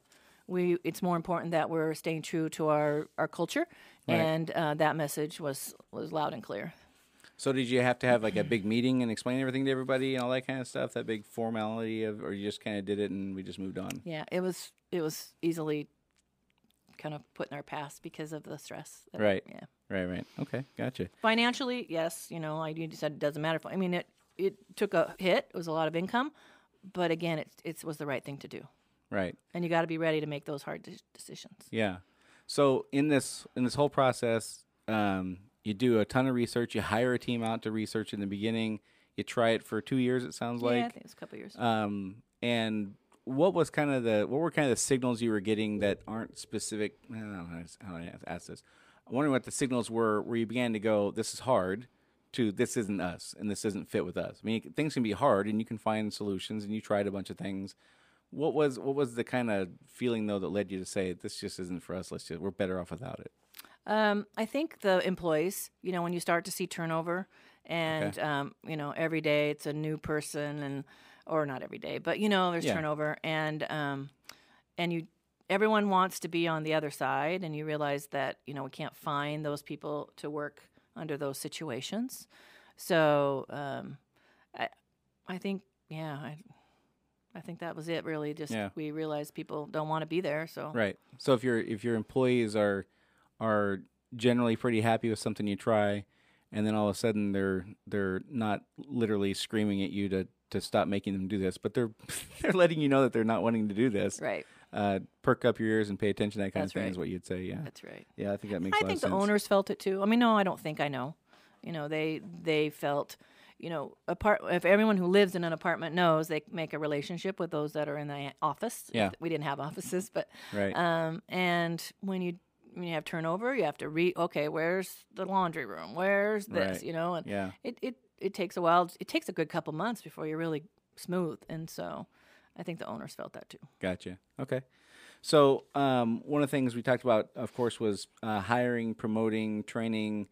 We, it's more important that we're staying true to our, our culture, and uh, that message was was loud and clear. So did you have to have like a big meeting and explain everything to everybody and all that kind of stuff? That big formality of, or you just kind of did it and we just moved on? Yeah, it was it was easily kind of put in our past because of the stress. that- Right. Yeah. Right. Right. Okay. Gotcha. financially, yes, you know, like you said, it doesn't matter. I mean, it it took a hit. It was a lot of income, but again, it it was the right thing to do, Right. and you got to be ready to make those hard de- decisions. Yeah. So in this in this whole process, um, you do a ton of research. You hire a team out to research in the beginning. You try it for two years. It sounds yeah, I like. think it was a couple years. Um, and what was kind of the what were kind of the signals you were getting that aren't specific? I don't know how to- I ask this. I'm wondering what the signals were where you began to go, this is hard, to this isn't us and this doesn't fit with us. I mean, things can be hard and you can find solutions and you tried a bunch of things. What was what was the kind of feeling though that led you to say this just isn't for us? Let's just we're better off without it. Um, I think the employees, you know, when you start to see turnover, and um, you know, every day it's a new person, and or not every day, but you know, there's Yeah. turnover, and um, and you, everyone wants to be on the other side, and you realize that you know we can't find those people to work under those situations. So um, I, I think, yeah, I, I think that was it. Really, just Yeah. we realized people don't want to be there. So Right. So if your if your employees are are generally pretty happy with something you try, and then all of a sudden they're they're not literally screaming at you to to stop making them do this, but they're they're letting you know that they're not wanting to do this. right, Uh, perk up your ears and pay attention. That kind That's of thing is what you'd say. Yeah. that's right. Yeah, I think that makes. I think the sense. owners felt it too. I mean, no, I don't think I know. You know, they they felt, you know, apart if everyone who lives in an apartment knows, they make a relationship with those that are in the office. Yeah. we didn't have offices, but Right. um, and when you when you have turnover, you have to re okay, where's the laundry room? Where's this? Right. You know, and Yeah. it, it it takes a while. It takes a good couple months before you're really smooth, and so I think the owners felt that too. Gotcha. Okay. So um, one of the things we talked about, of course, was uh, hiring, promoting, training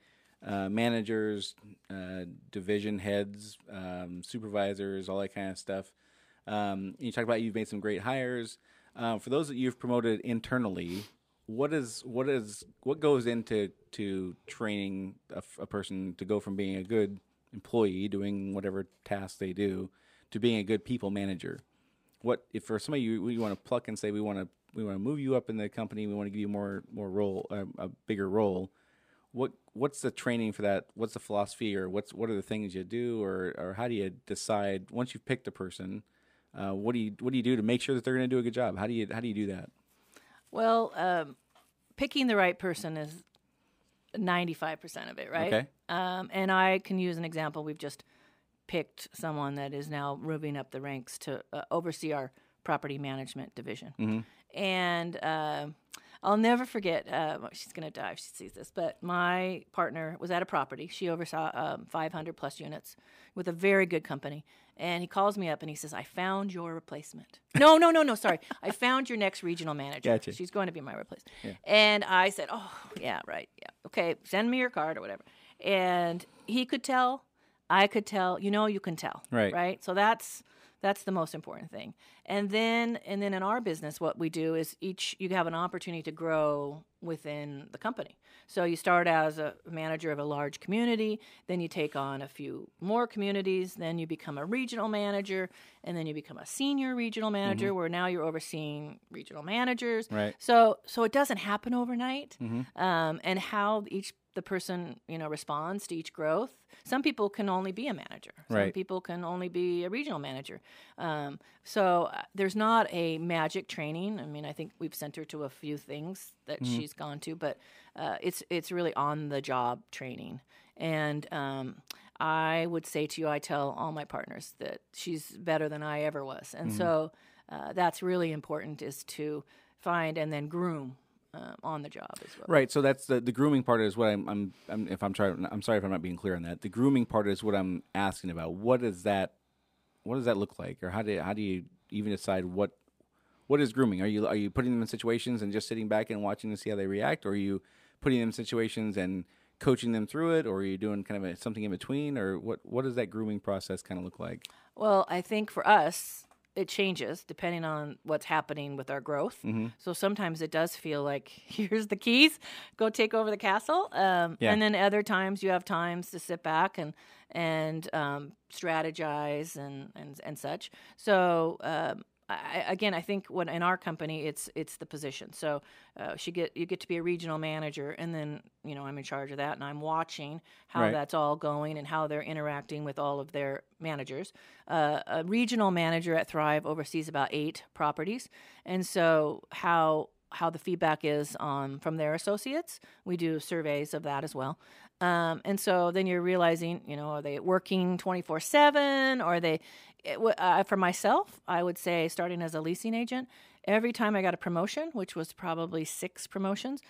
uh, managers, uh, division heads, um, supervisors, all that kind of stuff. Um, you talked about you've made some great hires. Uh, for those that you've promoted internally, what is what is what goes into to training a person to go from being a good employee doing whatever task they do to being a good people manager? what if for somebody you, you want to pluck and say we want to we want to move you up in the company we want to give you more more role uh, a bigger role what what's the training for that what's the philosophy or what's what are the things you do or or how do you decide once you've picked a person uh, what do you what do you do to make sure that they're going to do a good job how do you how do you do that Well, um, picking the right person is ninety five percent of it, right? Okay. Um, and I can use an example. We've just picked someone that is now moving up the ranks to uh, oversee our property management division. And uh, I'll never forget. Uh, well, she's going to die if she sees this. But my partner was at a property. She oversaw um, 500 plus units with a very good company. And he calls me up and he says, "I found your replacement." no, no, no, no. Sorry, I found your next regional manager. Gotcha. She's going to be my replacement. And I said, "Oh, yeah, right, yeah, okay. Send me your card or whatever." And he could tell, I could tell. You know, you can tell, Right. Right. So that's that's the most important thing. And then and then in our business, what we do is each you have an opportunity to grow within the company. So you start as a manager of a large community, then you take on a few more communities, then you become a regional manager, and then you become a senior regional manager, where now you're overseeing regional managers. Right. So so it doesn't happen overnight, um, and how each the person you know responds to each growth. Some people can only be a manager. Some Right. people can only be a regional manager. Um, so uh, there's not a magic training. I mean, I think we've sent her to a few things that Mm-hmm. she's gone to, but uh, it's it's really on the job training. And um, I would say to you, I tell all my partners that she's better than I ever was, and so uh, that's really important is to find and then groom um, on the job as well. Right. So that's the the grooming part is what I'm, I'm I'm if I'm trying I'm sorry if I'm not being clear on that. The grooming part is what I'm asking about. What is that what does that look like or how do how do you even decide what what is grooming? Are you are you putting them in situations and just sitting back and watching to see how they react or are you putting them in situations and coaching them through it or are you doing kind of a, something in between or what what does that grooming process kind of look like? Well, I think for us, it changes depending on what's happening with our growth. Mm-hmm. So sometimes it does feel like here's the keys, go take over the castle. Um, Yeah. And then other times you have times to sit back and and um, strategize and, and and such. So. Um, I, again, I think when in our company, it's it's the position. So uh, she get you get to be a regional manager, and then you know I'm in charge of that, and I'm watching how Right. that's all going and how they're interacting with all of their managers. Uh, a regional manager at Thrive oversees about eight properties, and so how how the feedback is on from their associates. We do surveys of that as well. Um, and so then you're realizing, you know, are they working 24 7? Or are they, it, uh, for myself, I would say starting as a leasing agent, every time I got a promotion, which was probably six promotions,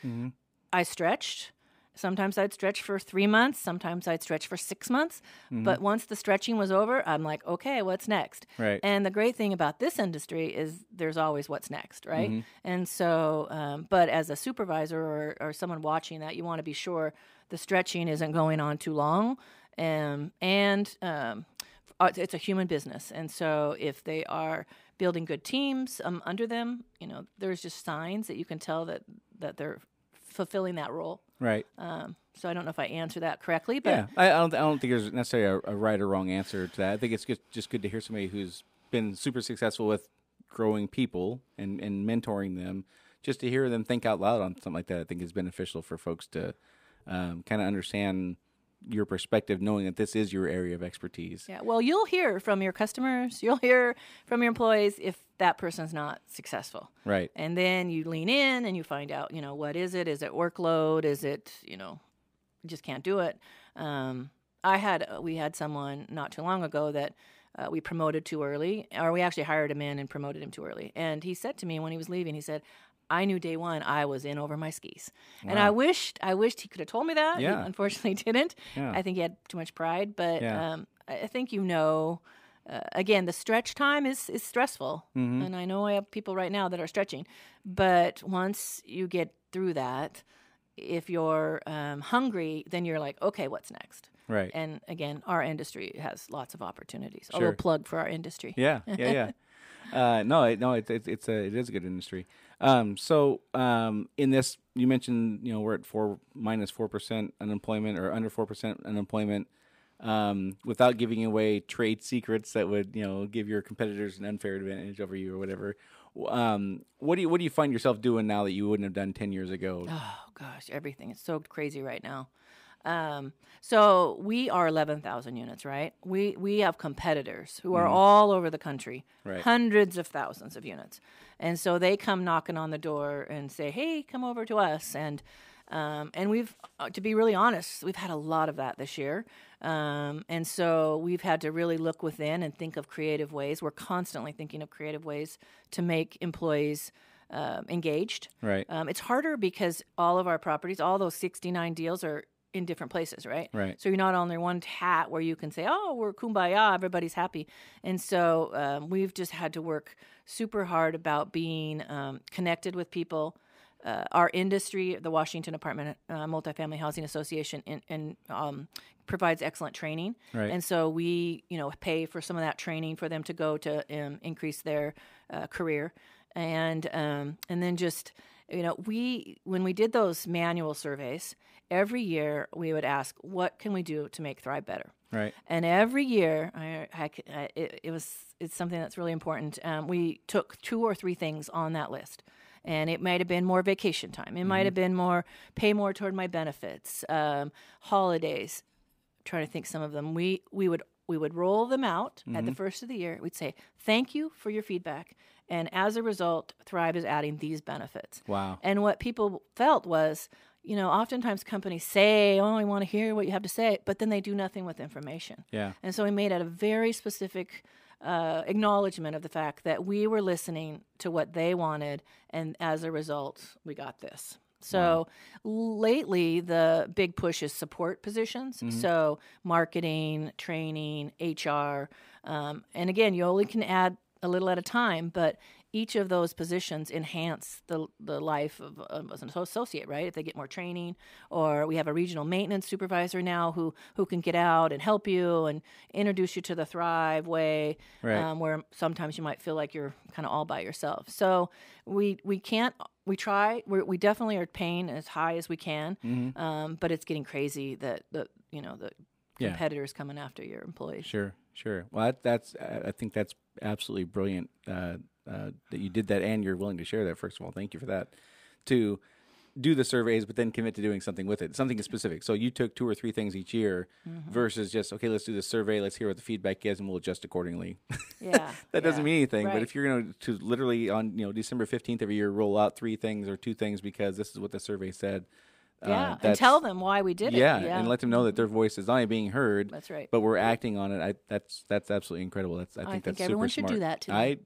I stretched. Sometimes I'd stretch for three months. Sometimes I'd stretch for six months. But once the stretching was over, I'm like, okay, what's next? Right. And the great thing about this industry is there's always what's next, right? And so, um, but as a supervisor or, or someone watching that, you want to be sure the stretching isn't going on too long. Um, and um, uh, it's- a human business. And so if they are building good teams um, under them, you know, there's just signs that you can tell that, that they're fulfilling that role. Right. Um, so I don't know if I answer that correctly, but Yeah, I, I don't. I don't think there's necessarily a, a right or wrong answer to that. I think it's just just good to hear somebody who's been super successful with growing people and and mentoring them. Just to hear them think out loud on something like that, I think is beneficial for folks to um, kind of understand your perspective, knowing that this is your area of expertise. Yeah, well, you'll hear from your customers, you'll hear from your employees if that person's not successful. Right. And then you lean in and you find out, you know, what is it? Is it workload? Is it, you know, just can't do it? Um, I had uh, we had someone not too long ago that uh, we promoted too early, or we actually hired him in and promoted him too early. And he said to me when he was leaving, he said, "I knew day one I was in over my skis," and I wished I wished he could have told me that. He Yeah. unfortunately didn't. Yeah. I think he had too much pride, but Yeah. um, I think you know. Uh, again, the stretch time is is stressful, Mm-hmm. and I know I have people right now that are stretching. But once you get through that, if you're um, hungry, then you're like, okay, what's next? Right. And again, our industry has lots of opportunities. Sure. A little plug for our industry. Yeah, yeah, yeah. uh, no, it, no, it's it's it's a it is a good industry. Um, so um, in this, you mentioned you know we're at four minus four percent unemployment or under four percent unemployment. Um, without giving away trade secrets that would you know give your competitors an unfair advantage over you or whatever. Um, what do you what do you find yourself doing now that you wouldn't have done ten years ago? Oh gosh, everything is so crazy right now. Um, so we are eleven thousand units, right? We we have competitors who are all over the country, Right. hundreds of thousands of units, and so they come knocking on the door and say, "Hey, come over to us." And um, and we've, uh, to be really honest, we've had a lot of that this year. Um, and so we've had to really look within and think of creative ways. We're constantly thinking of creative ways to make employees um engaged. Right. Um, it's harder because all of our properties, all those 69 deals are in different places, right? Right. So you're not under one hat where you can say, oh, we're kumbaya, everybody's happy. And so um, we've just had to work super hard about being um, connected with people. Uh, our industry, the Washington Apartment uh, Multifamily Housing Association, in, in, um, provides excellent training, Right. and so we, you know, pay for some of that training for them to go to um, increase their uh, career, and um, and then just you know, we when we did those manual surveys every year, we would ask, what can we do to make Thrive better? Right. And every year, I, I, I- it, it was it's something that's really important. Um, we took two or three things on that list, and it might have been more vacation time. It might have been more pay more toward my benefits, um, holidays. trying to think some of them. We we would we would roll them out at the first of the year. We'd say thank you for your feedback, and as a result, Thrive is adding these benefits. Wow. And what people felt was, you know, oftentimes companies say, "Oh, I want to hear what you have to say," but then they do nothing with information. Yeah. And so we made it a very specific uh, acknowledgement of the fact that we were listening to what they wanted, and as a result, we got this. So lately, the big push is support positions. So marketing, training, HR, um, and again, you only can add a little at a time, but each of those positions enhance the the life of, of an associate, right? If they get more training, or we have a regional maintenance supervisor now who who can get out and help you and introduce you to the Thrive way, Right. um, where sometimes you might feel like you're kind of all by yourself. So we we can't. We try. We're, we definitely are paying as high as we can, um, but it's getting crazy that the you know the Yeah. competitors coming after your employees. Sure, sure. Well, that, that's I think that's absolutely brilliant uh, uh, that you did that, and you're willing to share that. First of all, thank you for that. To do the surveys, but then commit to doing something with it, something specific. So you took two or three things each year, versus just okay, let's do the survey, let's hear what the feedback is, and we'll adjust accordingly. Yeah, that doesn't mean anything. But if you're going to literally on you know December fifteenth every year roll out three things or two things because this is what the survey said. Uh, Yeah, and tell them why we did yeah, it. Yeah, and let them know that their voice is not only being heard, That's right. but we're acting on it. I, that's that's absolutely incredible. That's I think I think that's everyone super should do that too. I,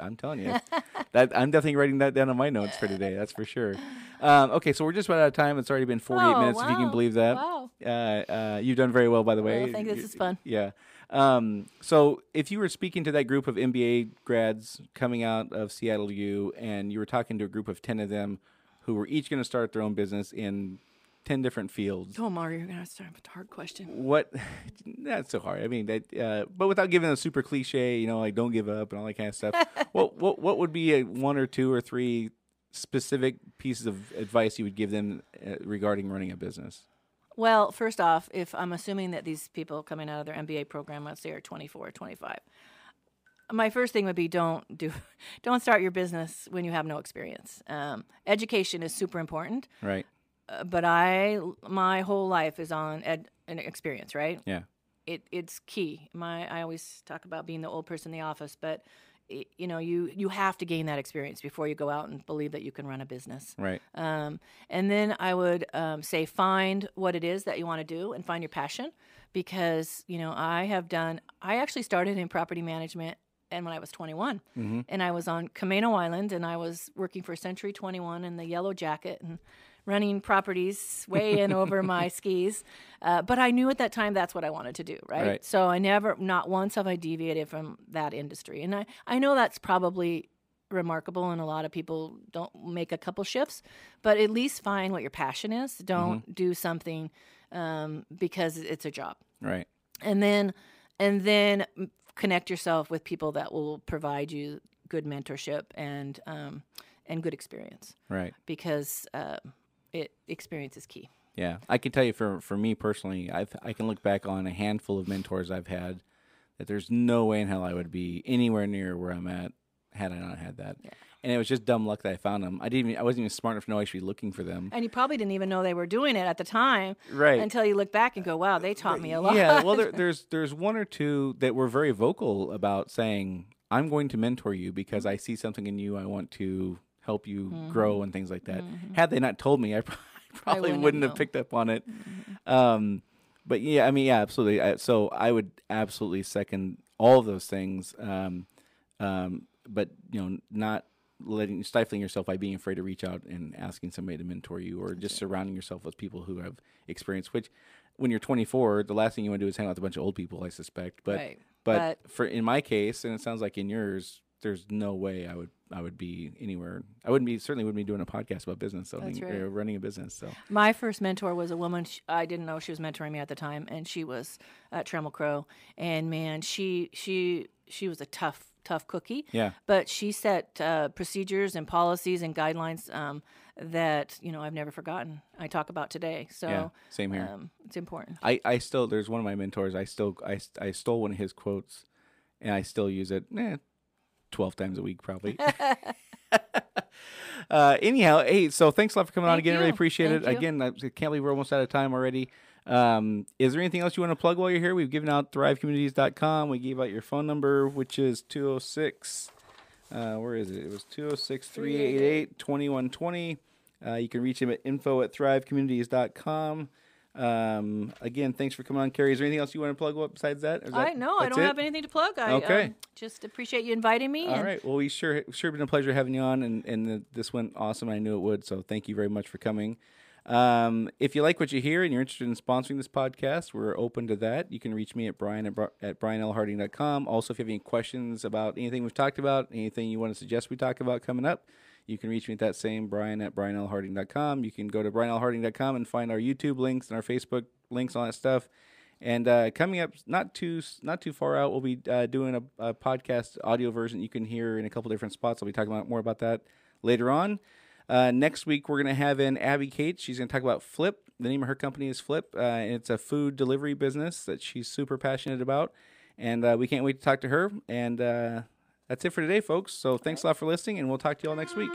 I'm telling you, that I'm definitely writing that down on my notes for today. That's for sure. Um, okay, so we're just about out of time. It's already been 48 Oh, minutes, if you can believe that. Wow. Uh, uh, you've done very well, by the way. Well, I think this is fun. Yeah. Um, so if you were speaking to that group of MBA grads coming out of Seattle U, and you were talking to a group of 10 of them who were each going to start their own business in 10 different fields, Oh, Mario, you're gonna start with a hard question. what? That's so hard. I mean that uh, but without giving a super cliche you know like don't give up and all that kind of stuff what what what would be a one or two or three specific pieces of advice you would give them uh, regarding running a business? Well, first off, if I'm assuming that these people coming out of their MBA program, let's say are 24 or 25, my first thing would be don't do, don't start your business when you have no experience. Um, education is super important, right uh, but I my whole life is on ed, an experience, right? yeah it it's key. My I always talk about being the old person in the office, but it, you know you you have to gain that experience before you go out and believe that you can run a business. right Um, and then I would um, say find what it is that you want to do and find your passion because you know I have done. I actually started in property management and when I was 21, Mm-hmm. and I was on Camano Island, and I was working for Century 21 in the Yellow Jacket and running properties way in over my skis. Uh, but I knew at that time that's what I wanted to do, right? Right. So I never, not once have I deviated from that industry, and I I know that's probably remarkable and a lot of people don't make a couple shifts but at least find what your passion is don't Mm-hmm. do something um, because it's a job Right. and then and then connect yourself with people that will provide you good mentorship and um, and good experience Right. because uh, it experience is key. Yeah, I can tell you for for me personally, I I can look back on a handful of mentors I've had that there's no way in hell I would be anywhere near where I'm at had I not had that. And it was just dumb luck that I found them. I didn't. Even, I wasn't even smart enough to know I should be looking for them. And you probably didn't even know they were doing it at the time, Right. Until you look back and go, "Wow, they taught me a lot." Yeah. Well, there, there's there's one or two that were very vocal about saying I'm going to mentor you because I see something in you. I want to help you grow and things like that. Had they not told me, I probably, probably wouldn't have wouldn't have picked up on it. Um, but yeah, I mean, yeah, absolutely. I, so I would absolutely second all of those things. Um, um, but you know, not letting stifling yourself by being afraid to reach out and asking somebody to mentor you, or just surrounding yourself with people who have experience. Which, when you're 24, the last thing you want to do is hang out with a bunch of old people. I suspect, but Right. but, But- for in my case, and it sounds like in yours, there's no way I would I would be anywhere. I wouldn't be certainly wouldn't be doing a podcast about business owning right. or running a business. So My first mentor was a woman. sh I didn't know she was mentoring me at the time, and she was at Trammell Crow. And man, she she she was a tough tough cookie. Yeah. But she set uh, procedures and policies and guidelines um, that you know I've never forgotten. I talk about today. So yeah, same here. um, it's important. I, I still there's one of my mentors. I still I, I stole one of his quotes, and I still use it. Eh, twelve times a week probably. uh, anyhow, hey, so thanks a lot for coming on Thank again. I really appreciate Thank it. you. Again, I can't believe we're almost out of time already. Um, is there anything else you want to plug while you're here? We've given out thrivecommunities.com. We gave out your phone number, which is 206. Uh, where is it? It was 206 388 2120. Uh, you can reach him at info at thrivecommunities.com. Um, again, thanks for coming on, Carrie. Is there anything else you want to plug up besides that? Is I that- know I don't it? have anything to plug. I Okay. um, just appreciate you inviting me. All right. Well, we sure sure been a pleasure having you on, and and the, this went awesome. I knew it would, so thank you very much for coming. Um, if you like what you hear and you're interested in sponsoring this podcast, we're open to that. You can reach me at brian at, at brianlharding.com. Also, if you have any questions about anything we've talked about, anything you want to suggest we talk about coming up, you can reach me at that same brian at brianlharding.com. You can go to brianlharding.com and find our YouTube links and our Facebook links, all that stuff. And uh, coming up, not too not too far out, we'll be uh, doing a, a podcast audio version you can hear in a couple different spots. I'll be talking about more about that later on. Uh, next week, we're going to have in Abby Cates. She's going to talk about Flip. The name of her company is Flip, uh, and it's a food delivery business that she's super passionate about. And uh, we can't wait to talk to her. And uh, that's it for today, folks. So thanks a lot for listening, and we'll talk to you all next week.